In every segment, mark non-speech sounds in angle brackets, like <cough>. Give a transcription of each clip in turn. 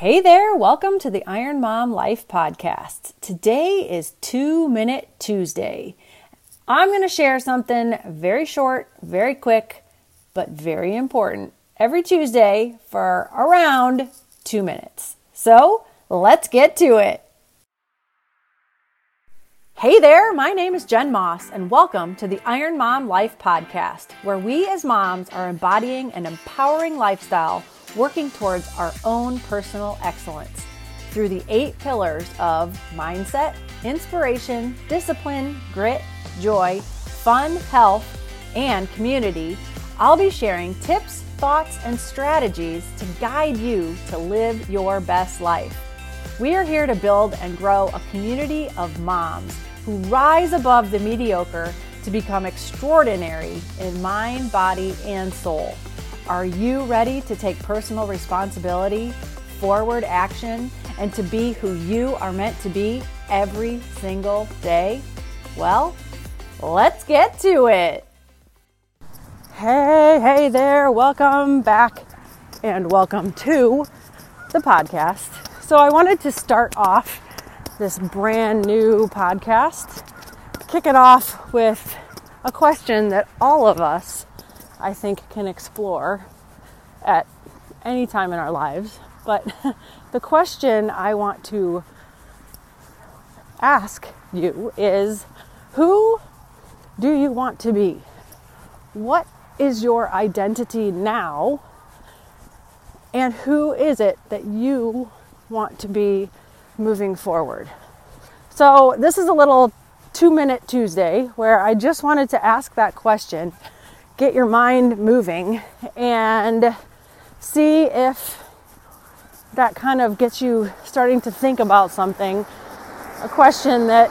Hey there, welcome to the Iron Mom Life Podcast. Today is Two Minute Tuesday. I'm going to share something very short, very quick, but very important every Tuesday for around two minutes. So let's get to it. Hey there, my name is Jen Moss, and welcome to the Iron Mom Life Podcast, where we as moms are embodying an empowering lifestyle working towards our own personal excellence through the eight pillars of mindset, inspiration, discipline, grit, joy, fun, health, and community. I'll be sharing tips, thoughts, and strategies to guide you to live your best life. We are here to build and grow a community of moms who rise above the mediocre to become extraordinary in mind, body, and soul. Are you ready to take personal responsibility, forward action, and to be who you are meant to be every single day? Well, let's get to it. Hey, hey there, welcome back and welcome to the podcast. So, I wanted to start off this brand new podcast, kick it off with a question that all of us I think can explore at any time in our lives. But <laughs> the question I want to ask you is who do you want to be? What is your identity now? And who is it that you want to be moving forward? So, this is a little two minute Tuesday where I just wanted to ask that question <laughs> get your mind moving and see if that kind of gets you starting to think about something. A question that,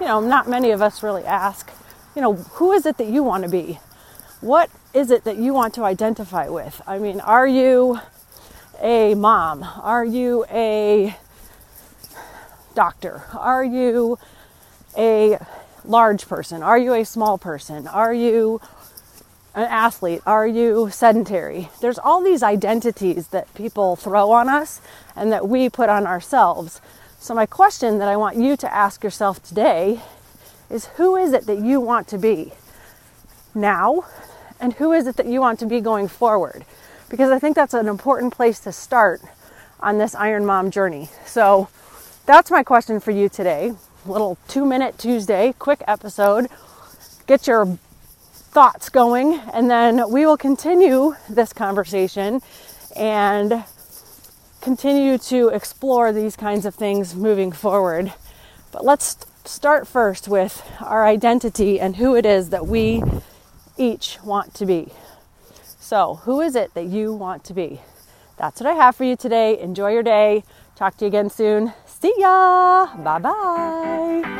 you know, not many of us really ask. You know, who is it that you want to be? What is it that you want to identify with? I mean, are you a mom? Are you a doctor? Are you a large person? Are you a small person? Are you an athlete? Are you sedentary? There's all these identities that people throw on us and that we put on ourselves. So, my question that I want you to ask yourself today is who is it that you want to be now? And who is it that you want to be going forward? Because I think that's an important place to start on this Iron Mom journey. So, that's my question for you today. Little two minute Tuesday, quick episode. Get your thoughts going, and then we will continue this conversation and continue to explore these kinds of things moving forward. But let's start first with our identity and who it is that we each want to be. So, who is it that you want to be? That's what I have for you today. Enjoy your day. Talk to you again soon. See ya. Bye bye.